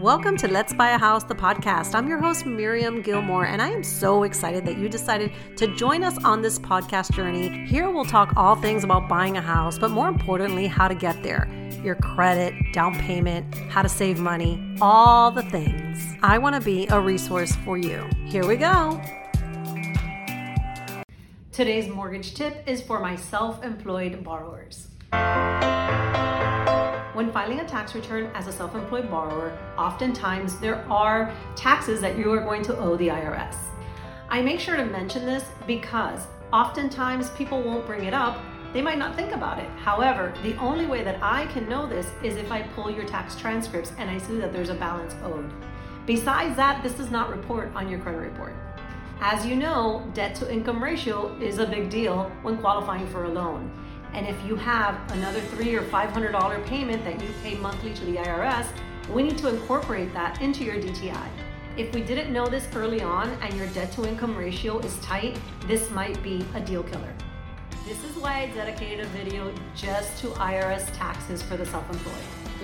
Welcome to Let's Buy a House, the podcast. I'm your host, Miriam Gilmore, and I am so excited that you decided to join us on this podcast journey. Here we'll talk all things about buying a house, but more importantly, how to get there your credit, down payment, how to save money, all the things. I want to be a resource for you. Here we go. Today's mortgage tip is for my self employed borrowers. When filing a tax return as a self employed borrower, oftentimes there are taxes that you are going to owe the IRS. I make sure to mention this because oftentimes people won't bring it up. They might not think about it. However, the only way that I can know this is if I pull your tax transcripts and I see that there's a balance owed. Besides that, this does not report on your credit report. As you know, debt to income ratio is a big deal when qualifying for a loan. And if you have another three or five hundred dollar payment that you pay monthly to the IRS, we need to incorporate that into your DTI. If we didn't know this early on and your debt to income ratio is tight, this might be a deal killer. This is why I dedicated a video just to IRS taxes for the self-employed.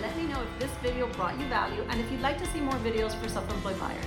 Let me know if this video brought you value and if you'd like to see more videos for self-employed buyers.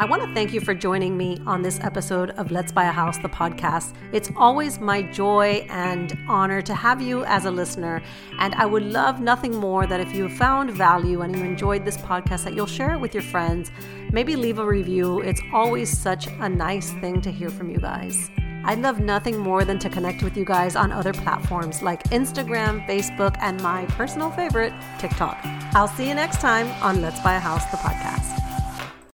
I want to thank you for joining me on this episode of Let's Buy a House, the podcast. It's always my joy and honor to have you as a listener. And I would love nothing more that if you found value and you enjoyed this podcast, that you'll share it with your friends. Maybe leave a review. It's always such a nice thing to hear from you guys. I'd love nothing more than to connect with you guys on other platforms like Instagram, Facebook, and my personal favorite, TikTok. I'll see you next time on Let's Buy a House, the podcast.